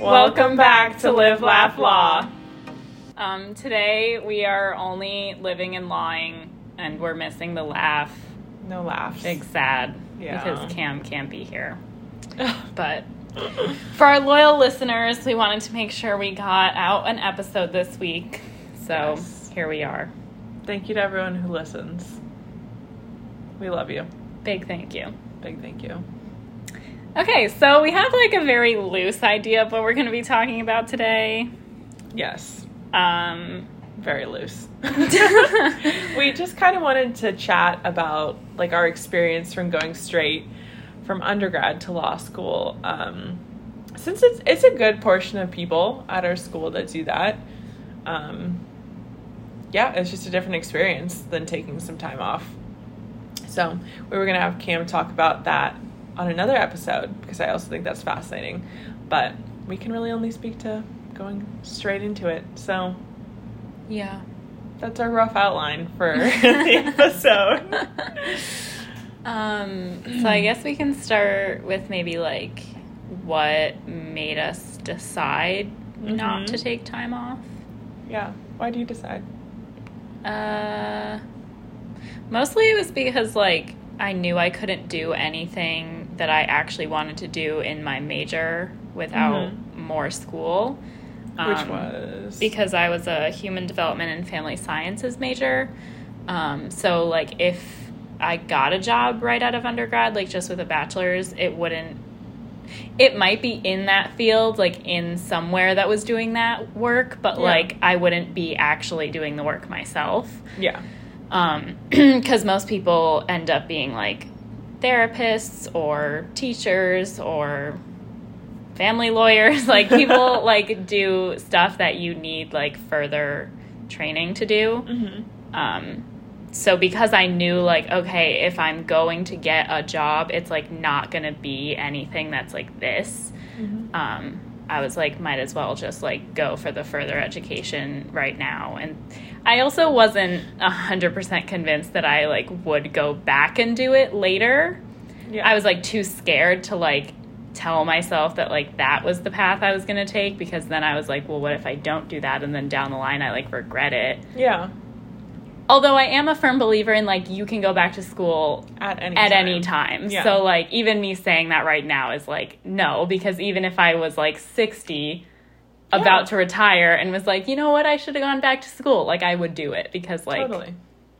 Welcome back to Live Laugh Law. Um, today we are only living and lying, and we're missing the laugh. No laughs. Big sad Yeah. because Cam can't be here. But for our loyal listeners, we wanted to make sure we got out an episode this week. So Yes. here we are. Thank you to everyone who listens. We love you. Big thank you. Big thank you. Okay, so we have like a very loose idea of what we're going to be talking about today. Yes. Um, Very loose. we just kind of wanted to chat about like our experience from going straight from undergrad to law school. Um, since it's it's a good portion of people at our school that do that. Um, yeah, it's just a different experience than taking some time off. So we were gonna have Cam talk about that on another episode because I also think that's fascinating. But we can really only speak to going straight into it. So yeah. that's our rough outline for the episode. Um, so I guess we can start with maybe like what made us decide not Mhm. to take time off. Yeah. Why do you decide? Uh, mostly it was because like I knew I couldn't do anything that I actually wanted to do in my major without more school. Which Um, was because I was a human development and family sciences major. Um, so like if I got a job right out of undergrad, like just with a bachelor's, it wouldn't. It might be in that field, like in somewhere that was doing that work, but Yeah. like I wouldn't be actually doing the work myself. yeah. Um, because most people end up being like therapists or teachers or family lawyers. like people like do stuff that you need like further training to do. Mm-hmm. Um, so because I knew like okay, if I'm going to get a job, it's like not gonna be anything that's like this. Mm-hmm. Um, I was like, might as well just like go for the further education right now. And I also wasn't a hundred percent convinced that I like would go back and do it later. Yeah. I was like too scared to like tell myself that like that was the path I was gonna take because then I was like, well, what if I don't do that and then down the line I like regret it. Yeah. Although I am a firm believer in like you can go back to school At any at time. any time. Yeah. So like even me saying that right now is like no because even if I was like 60 Yeah. about to retire and was like, "You know what? I should have gone back to school." Like I would do it because like totally.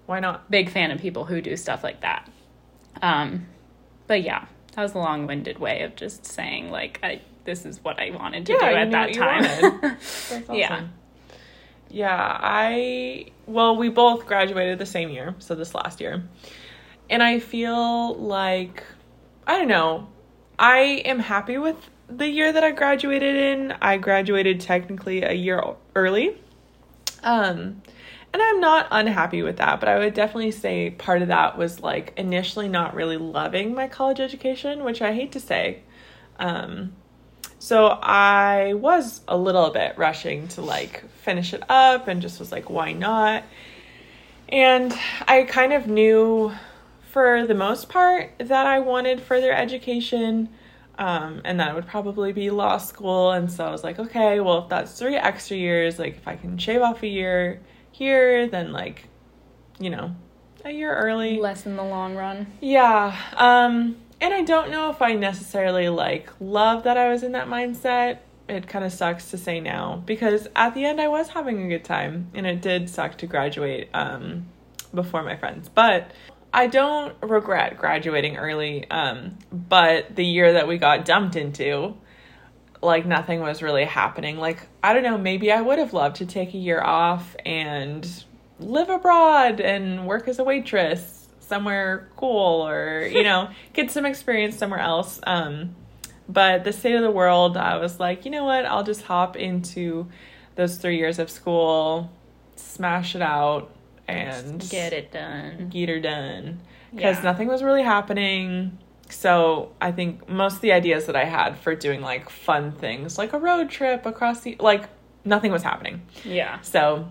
Why not? big fan of people who do stuff like that. Um but yeah, that was a long-winded way of just saying like I this is what I wanted to Yeah, do at that time. That's awesome. Yeah. Yeah, I well, we both graduated the same year, so this last year. And I feel like I don't know. I am happy with the year that I graduated in. I graduated technically a year early. Um and I'm not unhappy with that, but I would definitely say part of that was like initially not really loving my college education, which I hate to say. Um so I was a little bit rushing to like finish it up and just was like, why not? And I kind of knew for the most part that I wanted further education um, and that it would probably be law school. And so I was like, okay, well, if that's three extra years, like if I can shave off a year here, then like, you know, a year early. Less in the long run. Yeah. Um and I don't know if I necessarily like love that I was in that mindset. It kind of sucks to say now because at the end I was having a good time and it did suck to graduate um before my friends. But I don't regret graduating early. Um but the year that we got dumped into like nothing was really happening. Like I don't know, maybe I would have loved to take a year off and live abroad and work as a waitress somewhere cool or you know get some experience somewhere else um but the state of the world i was like you know what i'll just hop into those three years of school smash it out and Get it done. get her done because Yeah. nothing was really happening so i think most of the ideas that i had for doing like fun things like a road trip across the like nothing was happening Yeah. so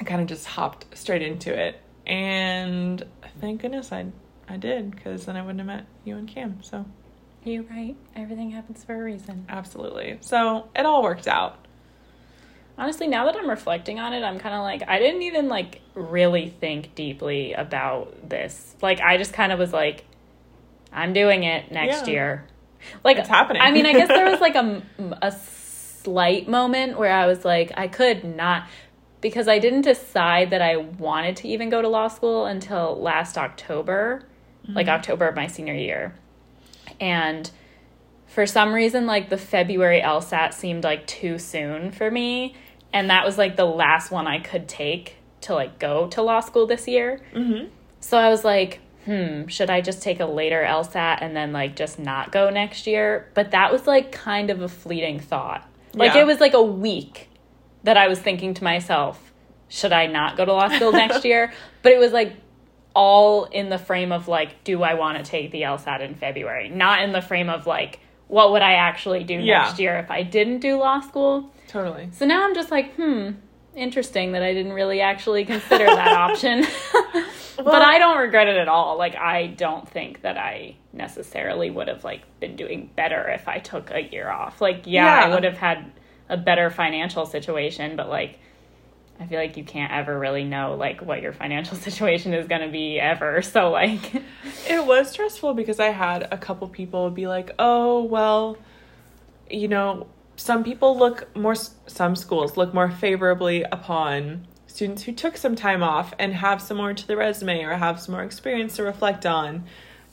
I kind of just hopped straight into it. And thank goodness I I did because then I wouldn't have met you and Cam. So You're right. Everything happens for a reason. Absolutely. So it all worked out. Honestly, now that I'm reflecting on it, I'm kind of like I didn't even like really think deeply about this. Like I just kind of was like I'm doing it next Yeah. year. Like It's happening. I mean, I guess there was like a a slight moment where I was like I could not because I didn't decide that I wanted to even go to law school until last October, like October of my senior year. And for some reason like the February LSAT seemed like too soon for me and that was like the last one I could take to like go to law school this year. Mm-hmm. So I was like, hmm, should I just take a later LSAT and then like just not go next year? But that was like kind of a fleeting thought. Like Yeah. it was like a week that I was thinking to myself, should I not go to law school next year? But it was like all in the frame of like, do I want to take the LSAT in February? Not in the frame of like, what would I actually do Yeah. next year if I didn't do law school? Totally. So now I'm just like, hmm, interesting that I didn't really actually consider that option. but I don't regret it at all. Like I don't think that I necessarily would have like been doing better if I took a year off. Like yeah, I would have had a better financial situation, but like I feel like you can't ever really know like what your financial situation is going to be ever. So like It was stressful because I had a couple people be like, "Oh, well, you know, some people look more some schools look more favorably upon students who took some time off and have some more to the resume or have some more experience to reflect on.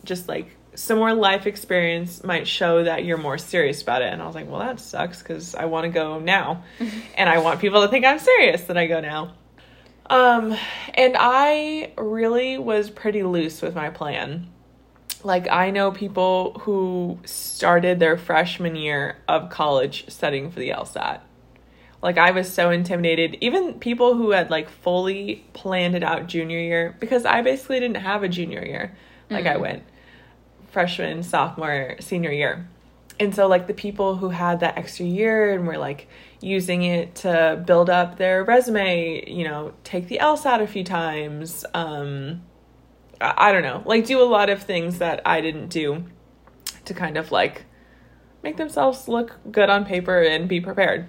Just like some more life experience might show that you're more serious about it." And I was like, "Well, that sucks cuz I want to go now." and I want people to think I'm serious that I go now. Um, and I really was pretty loose with my plan. Like, I know people who started their freshman year of college studying for the LSAT. Like, I was so intimidated. Even people who had like fully planned it out junior year, because I basically didn't have a junior year. Like, I went freshman, sophomore, senior year. And so, like, the people who had that extra year and were like using it to build up their resume, you know, take the LSAT a few times, um, I, I don't know, like, do a lot of things that I didn't do to kind of like make themselves look good on paper and be prepared.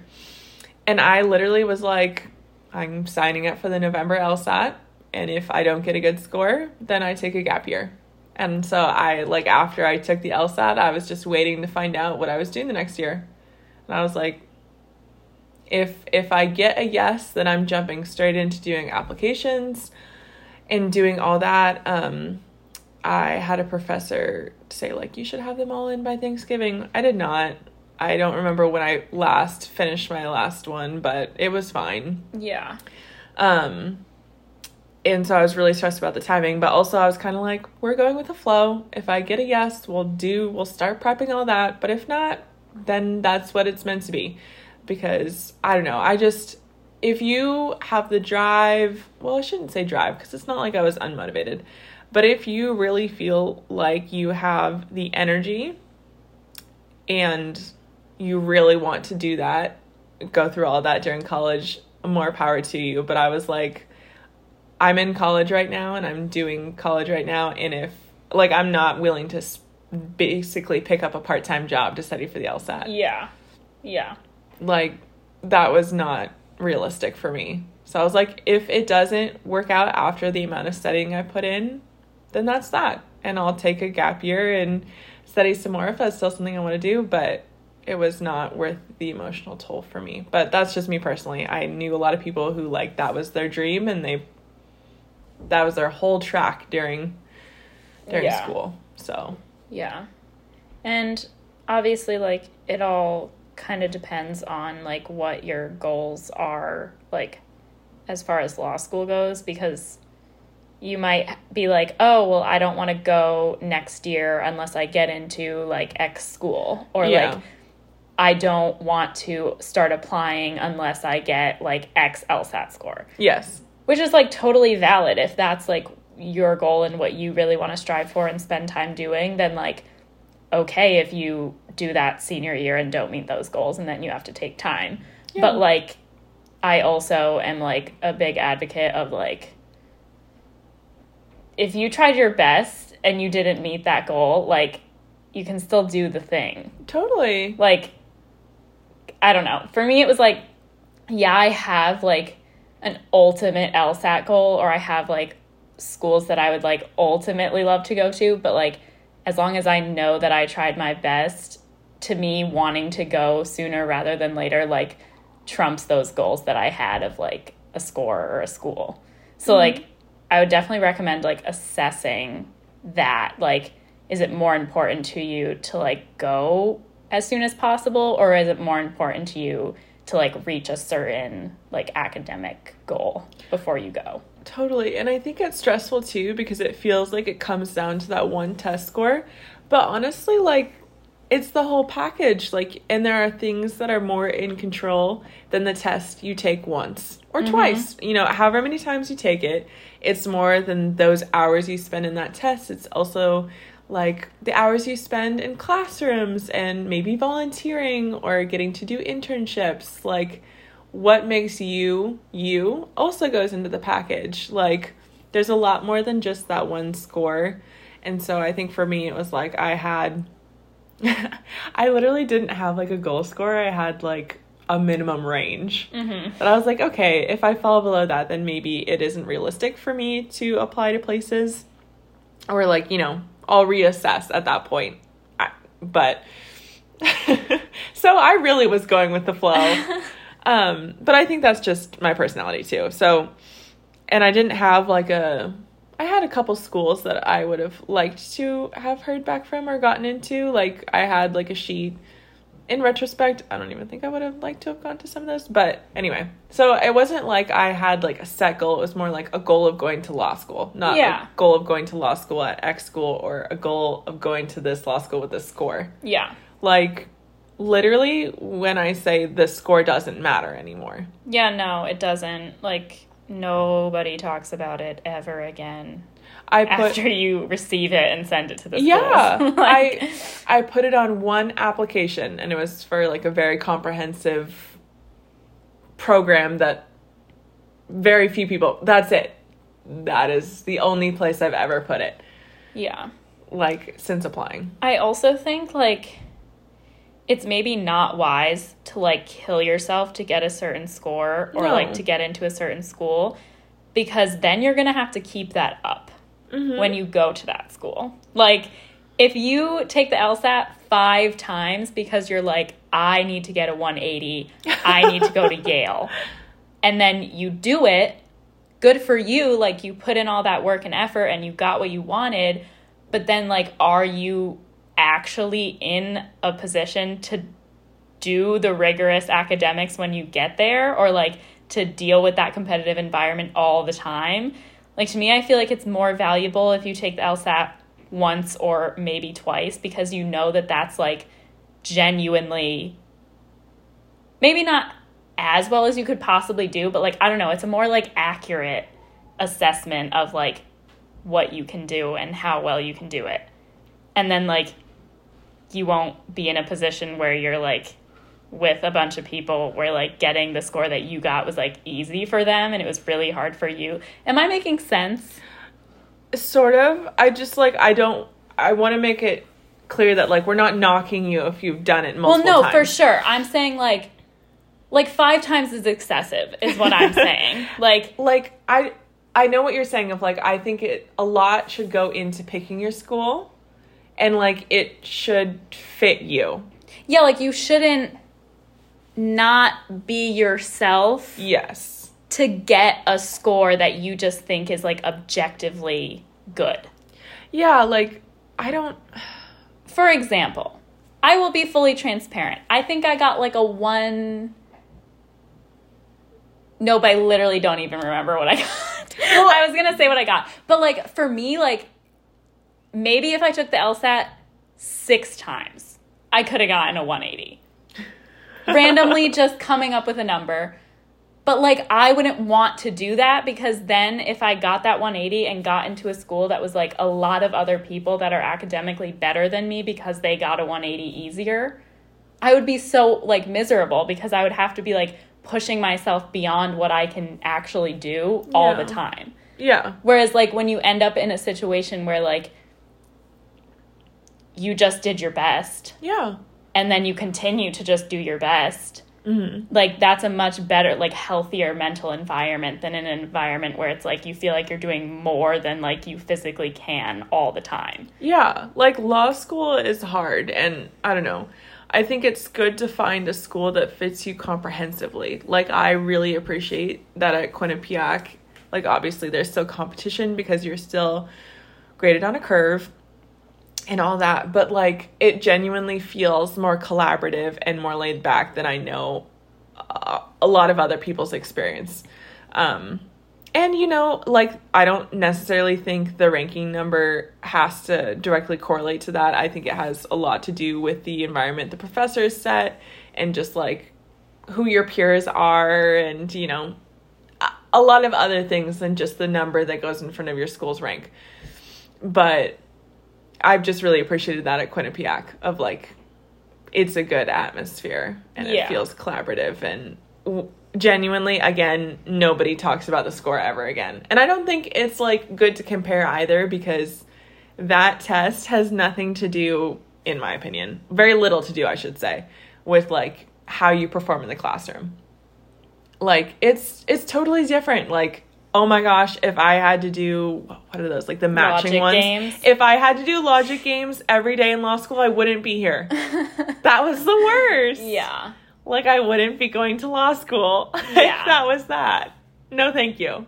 And I literally was like, I'm signing up for the November LSAT. And if I don't get a good score, then I take a gap year. And so I like after I took the LSAT, I was just waiting to find out what I was doing the next year. And I was like if if I get a yes, then I'm jumping straight into doing applications and doing all that. Um I had a professor say like you should have them all in by Thanksgiving. I did not. I don't remember when I last finished my last one, but it was fine. yeah. Um, and so I was really stressed about the timing, but also I was kind of like, we're going with the flow. If I get a yes, we'll do, we'll start prepping all that. But if not, then that's what it's meant to be. Because I don't know, I just, if you have the drive, well, I shouldn't say drive because it's not like I was unmotivated, but if you really feel like you have the energy and you really want to do that, go through all that during college, more power to you. But I was like, I'm in college right now and I'm doing college right now. And if, like, I'm not willing to basically pick up a part time job to study for the LSAT. Yeah. Yeah. Like, that was not realistic for me. So I was like, if it doesn't work out after the amount of studying I put in, then that's that. And I'll take a gap year and study some more if that's still something I want to do. But it was not worth the emotional toll for me. But that's just me personally. I knew a lot of people who like that was their dream and they that was their whole track during during Yeah. school. So Yeah. And obviously like it all kind of depends on like what your goals are like as far as law school goes because you might be like, "Oh, well, I don't want to go next year unless I get into like X school." Or Yeah. like I don't want to start applying unless I get like X LSAT score yes. Which is like totally valid if that's like your goal and what you really want to strive for and spend time doing then like okay if you do that senior year and don't meet those goals and then you have to take time Yeah. but like i also am like a big advocate of like if you tried your best and you didn't meet that goal like you can still do the thing. Totally. Like, I don't know. For me, it was like, yeah, I have like an ultimate LSAT goal, or I have like schools that I would like ultimately love to go to, but like, as long as I know that I tried my best, to me, wanting to go sooner rather than later, like, trumps those goals that I had of like a score or a school. So, mm-hmm. like, I would definitely recommend like assessing that. Like, is it more important to you to like go as soon as possible, or is it more important to you to like reach a certain like academic goal before you go? Totally. And I think it's stressful too because it feels like it comes down to that one test score. But honestly, like, it's the whole package. Like, and there are things that are more in control than the test you take once or mm-hmm. twice. You know, however many times you take it, it's more than those hours you spend in that test. It's also like the hours you spend in classrooms and maybe volunteering or getting to do internships. Like, what makes you you also goes into the package. Like there's a lot more than just that one score. And so I think for me it was like I had I literally didn't have like a goal score. I had like a minimum range. Mm-hmm. But I was like, okay, if I fall below that, then maybe it isn't realistic for me to apply to places. Or like, you know, I'll reassess at that point. I, but so I really was going with the flow. Um, but I think that's just my personality too. So, and I didn't have like a, I had a couple schools that I would have liked to have heard back from or gotten into. Like I had like a sheet. In retrospect, I don't even think I would have liked to have gone to some of those. But anyway, so it wasn't like I had like a set goal. It was more like a goal of going to law school, not yeah. a goal of going to law school at X school or a goal of going to this law school with this score. Yeah. Like literally when I say the score doesn't matter anymore. Yeah, no, it doesn't. Like nobody talks about it ever again. I put, after you receive it and send it to the yeah. like, I I put it on one application and it was for like a very comprehensive program that very few people. That's it. That is the only place I've ever put it. Yeah. Like since applying. I also think like it's maybe not wise to like kill yourself to get a certain score or no. like to get into a certain school because then you're going to have to keep that up mm-hmm. when you go to that school. Like if you take the LSAT 5 times because you're like I need to get a 180, I need to go to Yale. And then you do it, good for you, like you put in all that work and effort and you got what you wanted, but then like are you actually in a position to do the rigorous academics when you get there or like to deal with that competitive environment all the time. Like to me, I feel like it's more valuable if you take the LSAT once or maybe twice because you know that that's like genuinely maybe not as well as you could possibly do, but like I don't know, it's a more like accurate assessment of like what you can do and how well you can do it. And then like you won't be in a position where you're like with a bunch of people where like getting the score that you got was like easy for them and it was really hard for you. Am I making sense? Sort of. I just like I don't I want to make it clear that like we're not knocking you if you've done it multiple Well, no, times. for sure. I'm saying like like 5 times is excessive is what I'm saying. Like like I I know what you're saying of like I think it a lot should go into picking your school and like it should fit you. Yeah, like you shouldn't not be yourself. Yes. To get a score that you just think is like objectively good. Yeah, like I don't For example, I will be fully transparent. I think I got like a 1 Nope, I literally don't even remember what I got. well, I was going to say what I got. But like for me like maybe if I took the LSAT six times, I could have gotten a 180. Randomly just coming up with a number. But like I wouldn't want to do that because then if I got that 180 and got into a school that was like a lot of other people that are academically better than me because they got a 180 easier, I would be so like miserable because I would have to be like pushing myself beyond what I can actually do all yeah. the time. Yeah. Whereas like when you end up in a situation where like you just did your best Yeah. And then you continue to just do your best Mm-hmm. like that's a much better like healthier mental environment than an environment where it's like you feel like you're doing more than like you physically can all the time Yeah, like law school is hard, and I don't know. I think it's good to find a school that fits you comprehensively. Like, I really appreciate that at Quinnipiac. Like, obviously, there's still competition because you're still graded on a curve and all that, but like, it genuinely feels more collaborative and more laid back than I know uh, a lot of other people's experience. Um, and you know, like I don't necessarily think the ranking number has to directly correlate to that. I think it has a lot to do with the environment the professors set and just like who your peers are and you know a lot of other things than just the number that goes in front of your school's rank. But I've just really appreciated that at Quinnipiac of like it's a good atmosphere and it feels collaborative and w- genuinely again nobody talks about the score ever again. And i don't think it's like good to compare either because that test has nothing to do in my opinion very little to do i should say with like how you perform in the classroom. Like it's it's totally different. Like oh my gosh if i had to do what are those like the matching Logic ones games. if i had to do logic games every day in law school i wouldn't be here that was the worst yeah like I wouldn't be going to law school if that was that. No, thank you.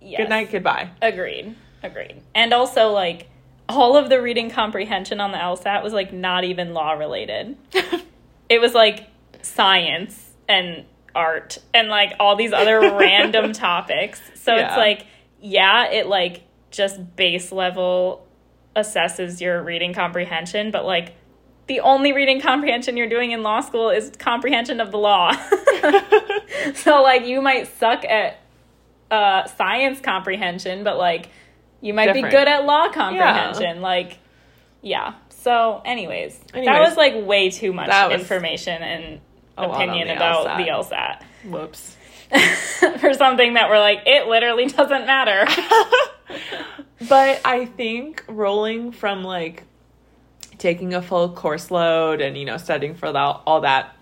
yes. Good night, goodbye. agreed agreed and also like all of the reading comprehension on the lsat was like not even law related it was like science and art and like all these other random topics. So Yeah. it's like, yeah, it like just base level assesses your reading comprehension, but like the only reading comprehension you're doing in law school is comprehension of the law. so like you might suck at uh science comprehension, but like you might Different. be good at law comprehension. Like yeah. So anyways, that was like way too much was information and a lot on Oh, opinion the about LSAT. the LSAT Whoops. for something that we're like, it literally doesn't matter. But I think rolling from like taking a full course load and you know studying for that, all that,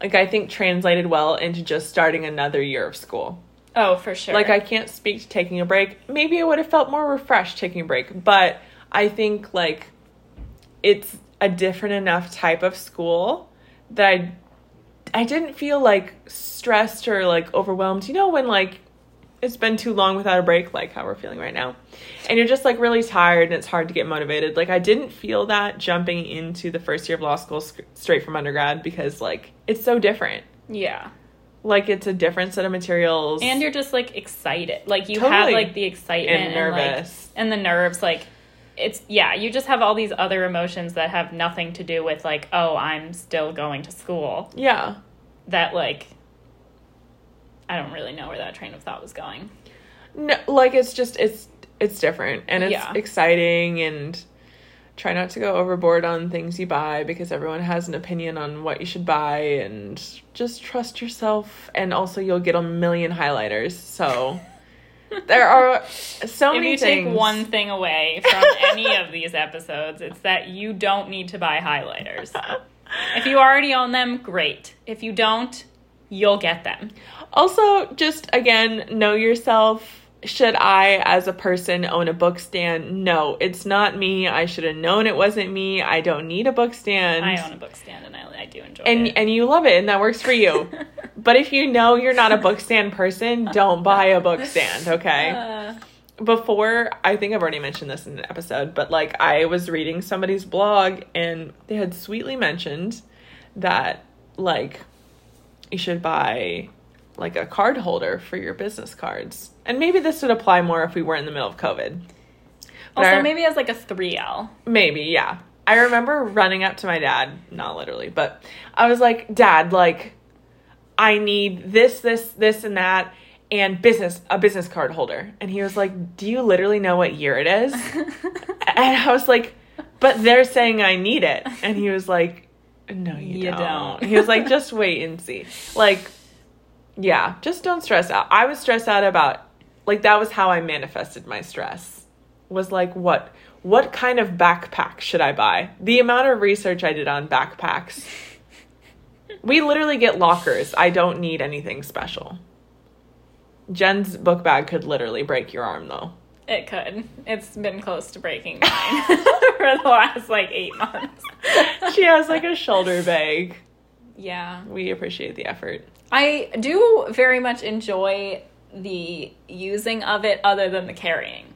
like I think translated well into just starting another year of school. oh, for sure. Like I can't speak to taking a break. Maybe I would have felt more refreshed taking a break, but I think like it's a different enough type of school that I I didn't feel like stressed or like overwhelmed. You know when like it's been too long without a break, like how we're feeling right now. And you're just like really tired and it's hard to get motivated. Like I didn't feel that jumping into the first year of law school sc- straight from undergrad because like it's so different. yeah. Like it's a different set of materials. And you're just like excited. Like you have like the excitement And and, like nervous. and the nerves like it's yeah, you just have all these other emotions that have nothing to do with like, oh, I'm still going to school. yeah. That like I don't really know where that train of thought was going. No, like it's just it's it's different and it's Yeah. exciting and try not to go overboard on things you buy because everyone has an opinion on what you should buy and just trust yourself and also you'll get a million highlighters. So there are so if many you things. take one thing away from any of these episodes, it's that you don't need to buy highlighters. If you already own them, great. If you don't, you'll get them. Also, just again, know yourself. Should I, as a person, own a book stand? No, it's not me. I should have known it wasn't me. I don't need a book stand. I own a book stand and I, I do enjoy and it. and you love it and that works for you. but if you know you're not a book stand person, don't buy a book stand, okay? Uh, Before, I think I've already mentioned this in an episode, but like I was reading somebody's blog and they had sweetly mentioned that like you should buy like a card holder for your business cards. And maybe this would apply more if we were in the middle of COVID. But also, I- maybe as like a 3L. Maybe, yeah. I remember running up to my dad, not literally, but I was like, Dad, like, I need this, this, this, and that, and business, a business card holder. And he was like, Do you literally know what year it is? and I was like, But they're saying I need it. And he was like, No, you, You don't. don't. He was like, Just wait and see. Like, yeah, just don't stress out. I was stressed out about, like, that was how I manifested my stress. Was like, what? what kind of backpack should I buy? The amount of research I did on backpacks. we literally get lockers. I don't need anything special. Jen's book bag could literally break your arm though. It could. It's been close to breaking mine for the last like eight months. she has like a shoulder bag. Yeah. We appreciate the effort. I do very much enjoy the using of it other than the carrying.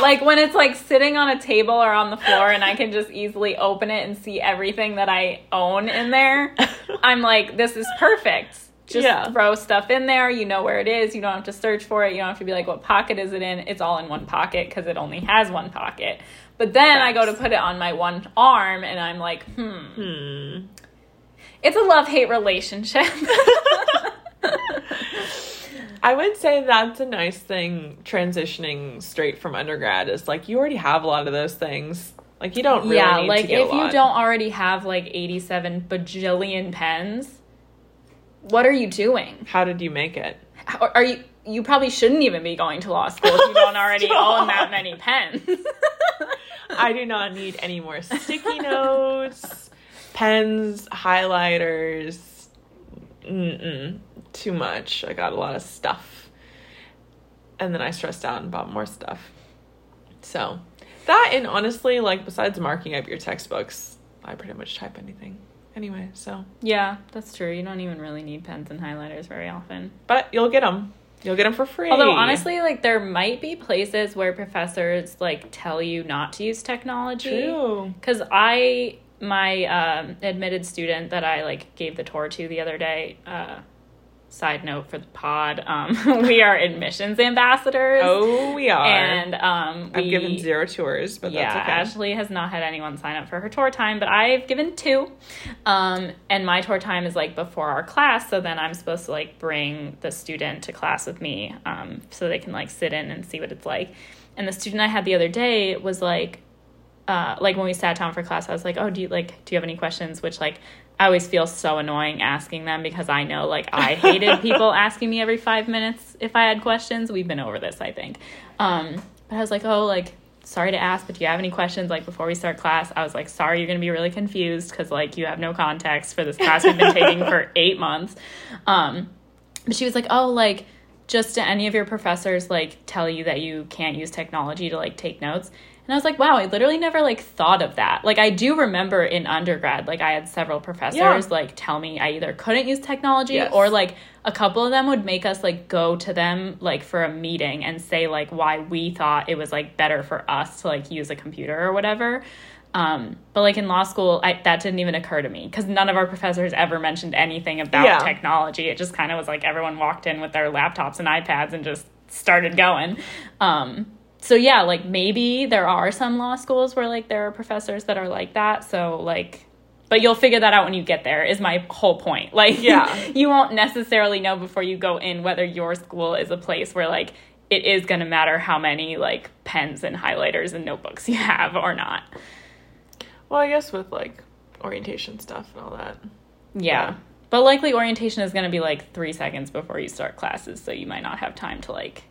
like when it's like sitting on a table or on the floor and I can just easily open it and see everything that I own in there. I'm like, this is perfect. Just Yeah. throw stuff in there. You know where it is. You don't have to search for it. You don't have to be like, what pocket is it in? It's all in one pocket because it only has one pocket. But then I go to put it on my one arm and I'm like, hmm. Hmm. It's a love hate relationship. I would say that's a nice thing transitioning straight from undergrad is like you already have a lot of those things. Like you don't really yeah, need like if you don't already have like 87 bajillion pens, what are you doing? How did you make it? How- Are you you probably shouldn't even be going to law school if you don't already own that many pens. I do not need any more sticky notes, pens, highlighters. Mm-mm, too much. I got a lot of stuff. And then I stressed out and bought more stuff. So, that and honestly, like, besides marking up your textbooks, I pretty much type anything anyway. So, yeah, that's true. You don't even really need pens and highlighters very often. but you'll get them. You'll get them for free. Although honestly, like there might be places where professors like tell you not to use technology. true. Because I, my um, admitted student that I like gave the tour to the other day. Uh, side note for the pod, um, we are admissions ambassadors. Oh, we are. and um, I've given zero tours, but yeah, that's okay. Ashley has not had anyone sign up for her tour time, but I've given two. Um, and my tour time is like before our class, so then I'm supposed to like bring the student to class with me, um, so they can like sit in and see what it's like. And the student I had the other day was like, uh, like when we sat down for class, I was like, "Oh, do you like? Do you have any questions?" Which like I always feel so annoying asking them because I know like I hated people asking me every five minutes if I had questions. We've been over this, I think. Um, but I was like, "Oh, like sorry to ask, but do you have any questions?" Like before we start class, I was like, "Sorry, you're gonna be really confused because like you have no context for this class we've been taking for eight months." Um, but she was like, "Oh, like." just do any of your professors like tell you that you can't use technology to like take notes and i was like wow i literally never like thought of that like i do remember in undergrad like i had several professors Yeah. like tell me i either couldn't use technology Yes. or like a couple of them would make us like go to them like for a meeting and say like why we thought it was like better for us to like use a computer or whatever um, but like in law school, I, that didn't even occur to me because none of our professors ever mentioned anything about Yeah. technology. It just kind of was like everyone walked in with their laptops and iPads and just started going. Um, so yeah, like maybe there are some law schools where like there are professors that are like that. So like, but you'll figure that out when you get there. Is my whole point. Like, Yeah. you won't necessarily know before you go in whether your school is a place where like it is going to matter how many like pens and highlighters and notebooks you have or not. Well, I guess with like orientation stuff and all that. Yeah. Yeah. But likely orientation is going to be like three seconds before you start classes, so you might not have time to like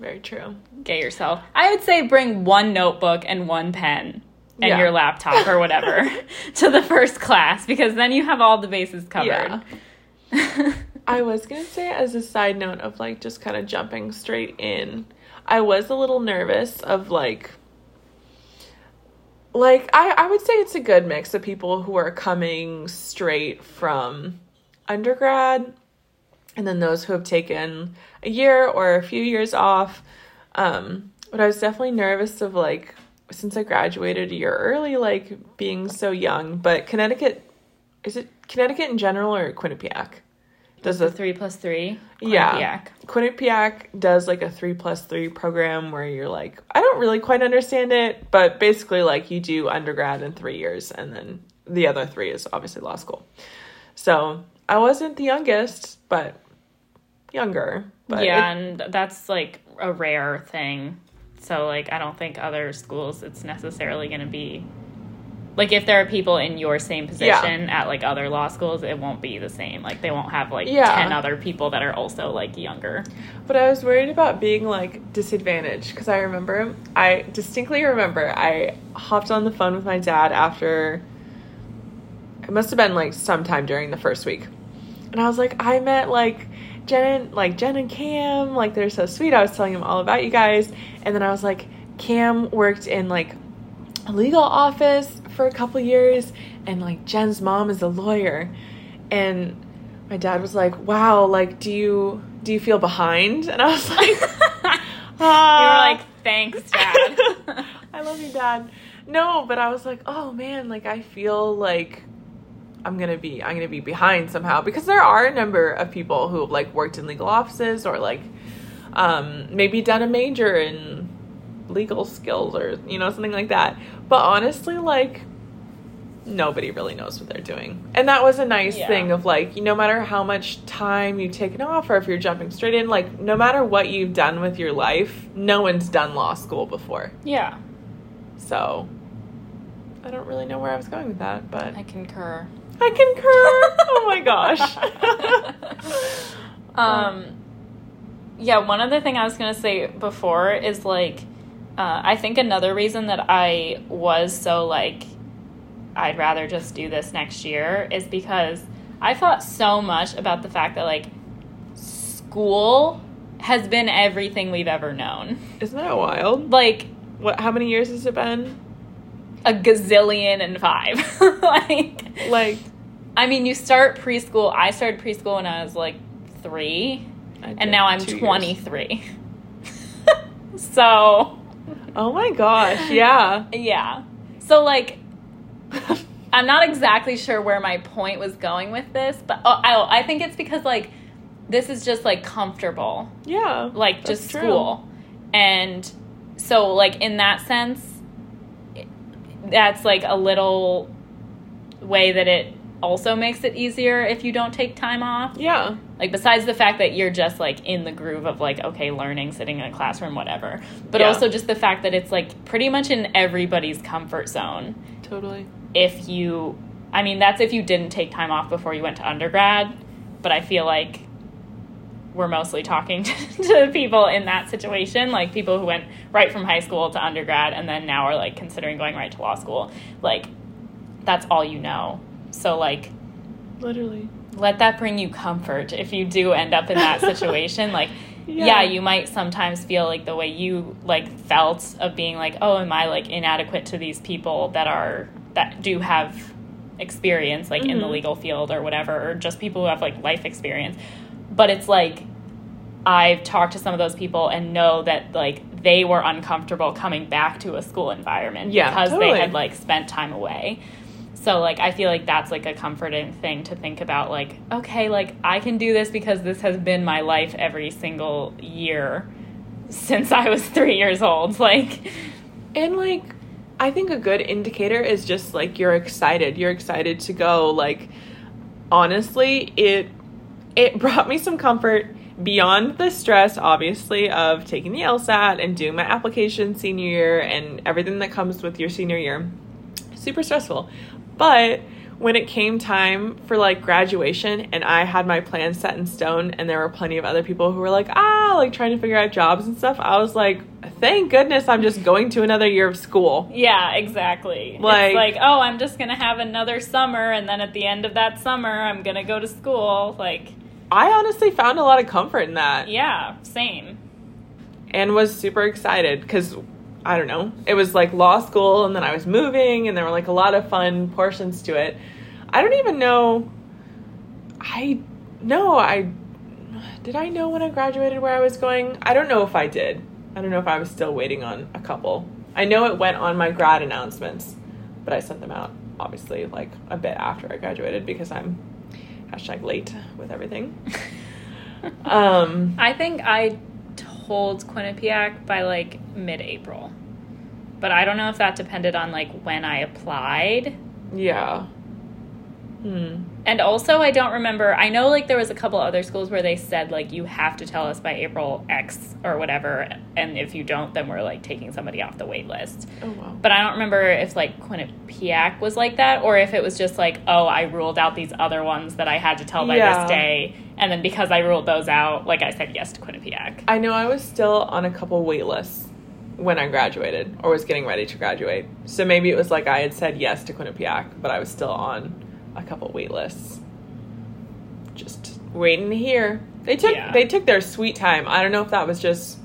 Very true. get yourself. I would say bring one notebook and one pen and Yeah. your laptop or whatever to the first class because then you have all the bases covered. Yeah. I was gonna say as a side note of like just kind of jumping straight in. I was a little nervous of like like I, I would say it's a good mix of people who are coming straight from undergrad and then those who have taken a year or a few years off. Um, but I was definitely nervous of like since I graduated a year early, like being so young. But Connecticut is it Connecticut in general or Quinnipiac? Does the the three plus three? Yeah. Quinnipiac. Quinnipiac does like a three plus three program where you're like, I don't really quite understand it, but basically, like, you do undergrad in three years, and then the other three is obviously law school. So I wasn't the youngest, but younger. But yeah, it- and that's like a rare thing. So like I don't think other schools it's necessarily going to be Like if there are people in your same position at like other law schools, it won't be the same. Like they won't have like Yeah. 10 other people that are also like younger. But I was worried about being like disadvantaged because I remember, I distinctly remember I hopped on the phone with my dad after it must have been like sometime during the first week. And I was like, I met like Jen and like Jen and Cam, like they're so sweet. I was telling him all about you guys. And then I was like, Cam worked in like a legal office for a couple years and like Jen's mom is a lawyer. And my dad was like, "Wow, like do you do you feel behind?" And I was like, you "Ah." were like, thanks, Dad. I love you, Dad. No, but I was like, oh man, like I feel like I'm gonna be I'm gonna be behind somehow because there are a number of people who have like worked in legal offices or like um, maybe done a major in legal skills or you know something like that. But honestly, like nobody really knows what they're doing. And that was a nice Yeah. thing of like, no matter how much time you've taken off or if you're jumping straight in, like no matter what you've done with your life, no one's done law school before. yeah, So I don't really know where I was going with that, but I concur. I concur. oh my gosh. um, yeah, one other thing I was going to say before is like, uh, I think another reason that I was so like, I'd rather just do this next year is because I thought so much about the fact that like, school has been everything we've ever known. Isn't that wild? Like, What how many years has it been? a gazillion and five. like, Like I mean, you start preschool. I started preschool when I was like three, and now I'm 23. so, Oh my gosh, yeah. yeah. So, like, I'm not exactly sure where my point was going with this, but oh, I, I think it's because, like, this is just like comfortable, yeah. like, just true. school. And so, like, in that sense, that's like a little way that it also makes it easier if you don't take time off. Yeah. Like besides the fact that you're just like in the groove of like okay, learning, sitting in a classroom, whatever. But Yeah. also just the fact that it's like pretty much in everybody's comfort zone. Totally. If you I mean, that's if you didn't take time off before you went to undergrad, but I feel like we're mostly talking to, to people in that situation, like people who went right from high school to undergrad and then now are like considering going right to law school. Like that's all you know. So like Literally. let that bring you comfort if you do end up in that situation like Yeah. yeah. you might sometimes feel like the way you like felt of being like oh am i like inadequate to these people that are that do have experience like in the Mhm. legal field or whatever or just people who have like life experience but it's like i've talked to some of those people and know that like they were uncomfortable coming back to a school environment Yeah, because totally. they had like spent time away so like I feel like that's like a comforting thing to think about like okay like I can do this because this has been my life every single year since I was 3 years old like And like I think a good indicator is just like you're excited. You're excited to go. Like honestly, it it brought me some comfort beyond the stress obviously of taking the LSAT and doing my application senior year and everything that comes with your senior year. Super stressful. But when it came time for like graduation and I had my plan set in stone and there were plenty of other people who were like, ah, like trying to figure out jobs and stuff, I was like, thank goodness I'm just going to another year of school. yeah exactly. Like- it's like oh I'm just going to have another summer and then at the end of that summer I'm going to go to school like I honestly found a lot of comfort in that. Yeah same. And was super excited because I don't know, it was like law school and then I was moving and there were like a lot of fun portions to it. I don't even know. I no, I did I know when I graduated where I was going? I don't know if I did. I don't know if I was still waiting on a couple. I know it went on my grad announcements, but I sent them out obviously like a bit after I graduated because I'm hashtag late with everything. um, I think I told Quinnipiac by like mid-April. But I don't know if that depended on like when I applied. yeah. Hmm. And also, I don't remember. I know like there was a couple other schools where they said like you have to tell us by April X or whatever, and if you don't, then we're like taking somebody off the wait list. Oh wow. But I don't remember if like Quinnipiac was like that, or if it was just like, oh, I ruled out these other ones that I had to tell by Yeah. this day, and then because I ruled those out, like I said yes to Quinnipiac. I know I was still on a couple wait lists when I graduated or was getting ready to graduate. So maybe it was like I had said yes to Quinnipiac, but I was still on a couple wait lists. Just waiting to hear. They took Yeah. they took their sweet time. I don't know if that was just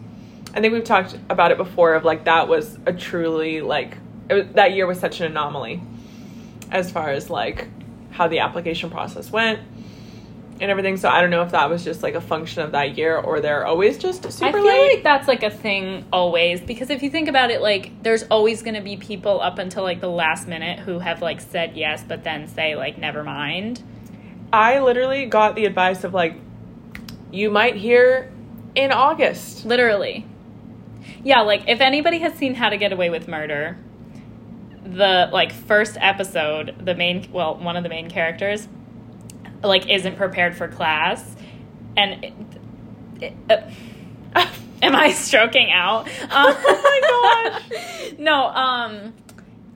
I think we've talked about it before of like that was a truly like it was, that year was such an anomaly as far as like how the application process went and everything. So I don't know if that was just like a function of that year or they're always just super I feel late. like that's like a thing always because if you think about it, like there's always going to be people up until like the last minute who have like said yes, but then say like never mind. I literally got the advice of like, you might hear in August. Literally. Yeah, like if anybody has seen How to Get Away with Murder, the like first episode, the main well, one of the main characters like isn't prepared for class and it, it, uh, am I stroking out? Um, Oh my no, um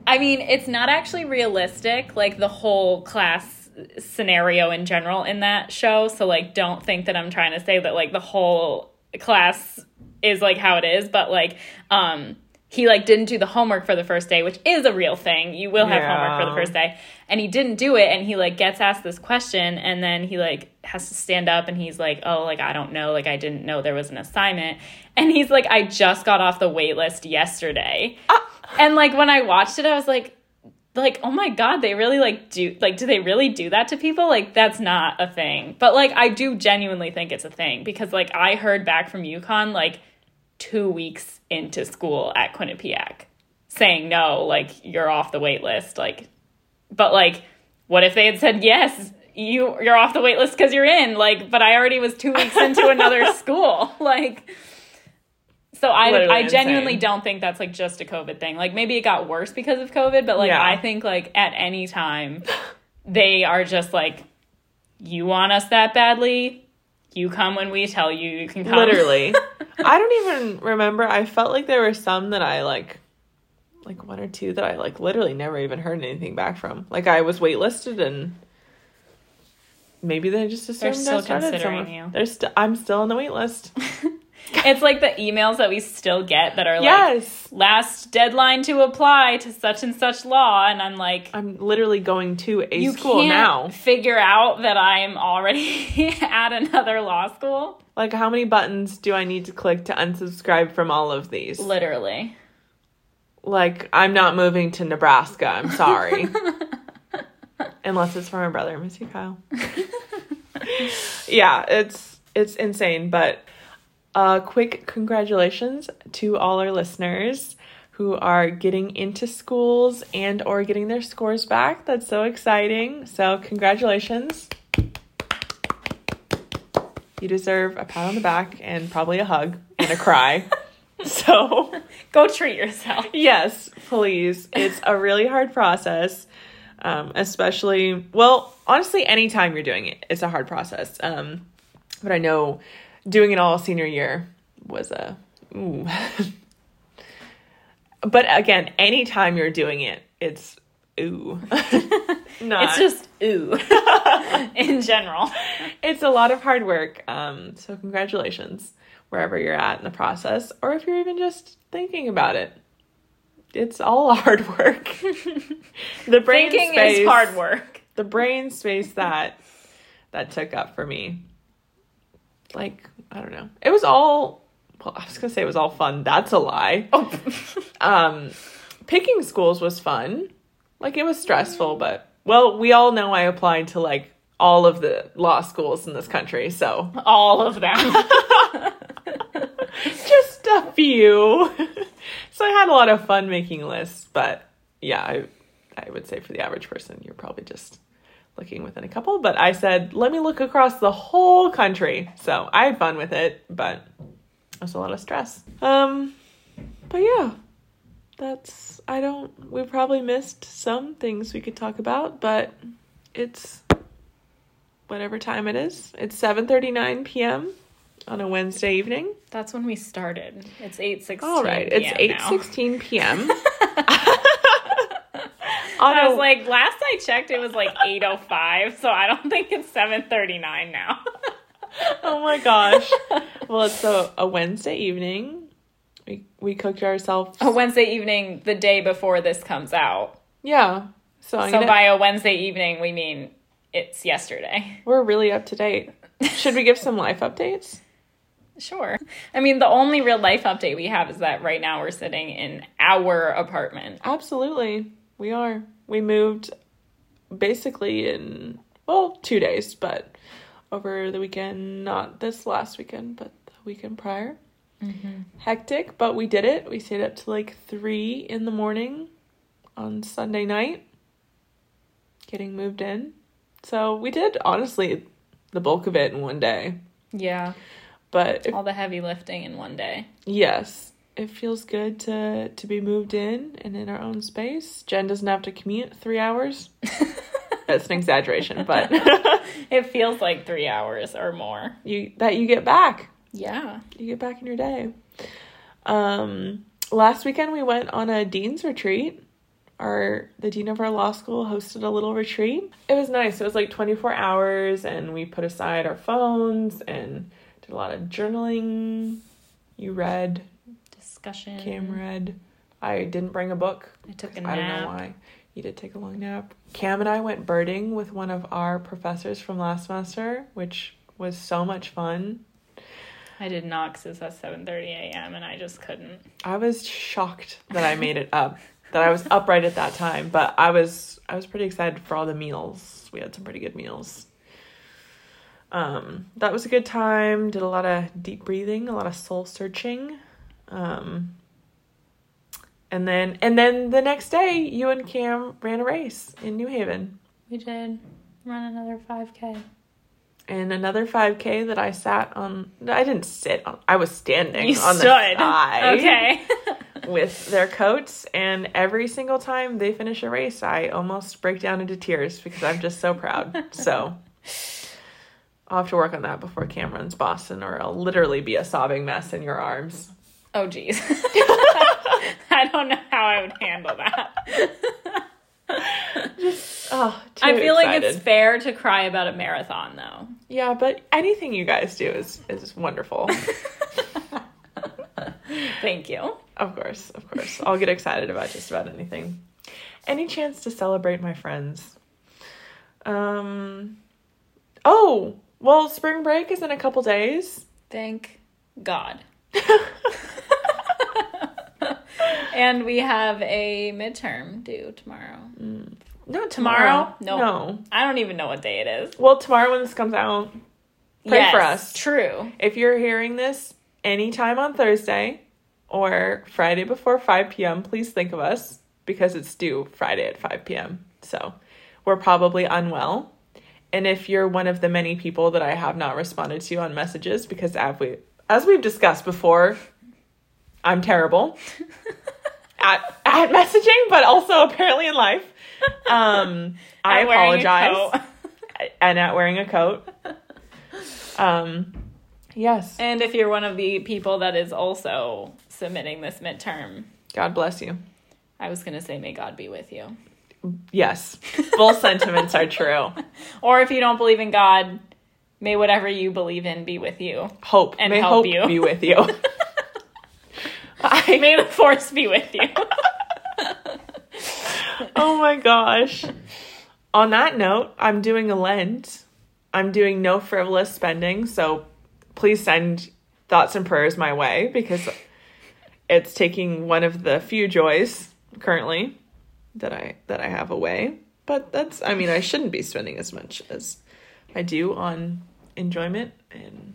I mean, it's not actually realistic like the whole class scenario in general in that show, so like don't think that I'm trying to say that like the whole class is like how it is, but like um he like didn't do the homework for the first day, which is a real thing. You will have homework for the first day. And he didn't do it and he like gets asked this question and then he like has to stand up and he's like, "Oh, like I don't know, like I didn't know there was an assignment." And he's like, "I just got off the wait list yesterday." Ah. And like when I watched it, I was like like, "Oh my god, they really like do like do they really do that to people? Like that's not a thing." But like I do genuinely think it's a thing because like I heard back from UConn like 2 weeks into school at Quinnipiac saying no, like you're off the wait list, like but like what if they had said yes you you're off the wait list because you're in like but i already was two weeks into another school like so i Literally i genuinely insane. don't think that's like just a covid thing like maybe it got worse because of covid but like Yeah. i think like at any time they are just like you want us that badly you come when we tell you you can come Literally. I don't even remember. I felt like there were some that I like, like one or two that I like literally never even heard anything back from. Like I was waitlisted and maybe they just assumed still I started considering somewhere. you. They're st- I'm still on the wait list. it's like the emails that we still get that are like yes. last deadline to apply to such and such law and i'm like I'm literally going to a you school can't now. figure out that i'm already at another law school Like, how many buttons do I need to click to unsubscribe from all of these? literally Like, I'm not moving to Nebraska. I'm sorry. Unless it's for my brother, miss you, Kyle. yeah, it's it's insane. But uh, quick congratulations to all our listeners who are getting into schools and or getting their scores back. That's so exciting. So congratulations. You deserve a pat on the back and probably a hug and a cry. so go treat yourself Yes, please. It's a really hard process, um, especially, well, honestly, anytime you're doing it, it's a hard process. Um, but I know doing it all senior year was a, ooh. but again, anytime you're doing it, it's ooh. Not. it's just ooh in general it's a lot of hard work. Um, so congratulations wherever you're at in the process, or if you're even just thinking about it. It's all hard work. the brain thinking space, is hard work The brain space that that took up for me. Like I don't know. It was all. Well, I was gonna say it was all fun. That's a lie. oh Um, picking schools was fun. Like it was stressful, but well, we all know I applied to like all of the law schools in this country, so all of them few. so I had a lot of fun making lists, but yeah, I I would say for the average person, you're probably just looking within a couple. But I said, let me look across the whole country. So I had fun with it, but it was a lot of stress. Um, but yeah, that's I don't. We probably missed some things we could talk about, but It's whatever time it is. It's 7:39 p.m. on a Wednesday evening. That's when we started. It's 8:16. All right, it's now. 8:16 p.m. I was a, like, last I checked, it was like 8:05, so I don't think it's 7:39 now. oh my gosh. Well, it's a, a Wednesday evening. We we cooked ourselves. a Wednesday evening, the day before this comes out. Yeah. So, I'm So gonna, by a Wednesday evening, we mean it's yesterday. we're really up to date. Should we give some life updates? Sure. I mean, the only real life update we have is that right now we're sitting in our apartment. Absolutely. We are. We moved basically in well, 2 days, but over the weekend, not this last weekend, but the weekend prior. Mm-hmm. Hectic, but we did it. We stayed up to like 3 in the morning on Sunday night getting moved in. So, we did honestly the bulk of it in one day. Yeah. But if All the heavy lifting in one day. Yes, it feels good to to be moved in and in our own space. Jen doesn't have to commute three hours. That's an exaggeration, but It feels like three hours or more. you that you get back. Yeah. You get back in your day. Um, last weekend we went on a dean's retreat. Our the dean of our law school hosted a little retreat. It was nice. It was like twenty four hours, and we put aside our phones and did a lot of journaling. You read, Discussion. Cam read. I didn't bring a book. I took a I don't know why. You did take a long nap. Cam and I went birding with one of our professors from last semester, which was so much fun. I did not because it's at 7.30 a.m. and I just couldn't. I was shocked that I made it up. that I was upright at that time, but I was I was pretty excited for all the meals. We had some pretty good meals. Um, that was a good time. Did a lot of deep breathing, a lot of soul searching. Um, and then and then the next day, you and Cam ran a race in New Haven. We did run another 5K. And another 5K that I sat on. I didn't sit on. I was standing You on stood. the side. Okay. with their coats and every single time they finish a race i almost break down into tears because i'm just so proud so i'll have to work on that before Cameron's runs boston or i'll literally be a sobbing mess in your arms oh, geez. I don't know how I would handle that. oh too I feel like it's fair to cry about a marathon, though. yeah but anything you guys do is is wonderful Thank you. of course of course i'll get excited about just about anything any chance to celebrate my friends um oh well spring break is in a couple days Thank God. and we have a midterm due tomorrow. Mm. Not Tomorrow? tomorrow. No. No. I don't even know what day it is. Well, tomorrow when this comes out, Pray yes, for us. True. if you're hearing this anytime on Thursday or Friday before 5 p.m., please think of us because it's due Friday at 5 p.m. So we're probably unwell. And if you're one of the many people that I have not responded to on messages, because as, we, as we've discussed before, I'm terrible at, at messaging, but also apparently in life. Um, I At wearing a apologize. and at wearing a coat. Um, yes. And if you're one of the people that is also submitting this midterm, God bless you. I was going to say, may God be with you. Yes, both sentiments are true. Or if you don't believe in God, may whatever you believe in be with you. Hope And may help hope you. be with you. I, May the force be with you. oh my gosh. On that note, I'm doing a Lent. I'm doing no frivolous spending, so please send thoughts and prayers my way because it's taking one of the few joys currently that I that I have away. But that's I mean I shouldn't be spending as much as I do on enjoyment and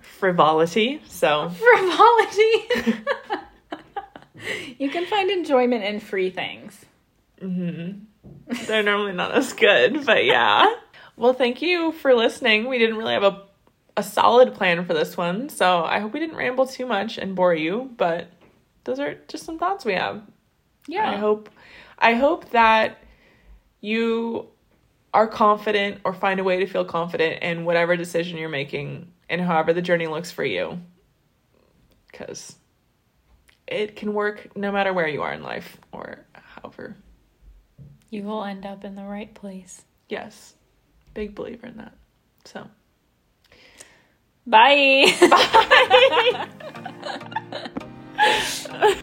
frivolity. So Frivolity. you can find enjoyment in free things. Mm-hmm. they're normally not as good, but yeah. Well, thank you for listening. We didn't really have a a solid plan for this one, so I hope we didn't ramble too much and bore you, but those are just some thoughts we have. Yeah. I hope I hope that you are confident or find a way to feel confident in whatever decision you're making and however the journey looks for you. Because it can work no matter where you are in life or however. You will end up in the right place. Yes. Big believer in that. So. Bye. Bye.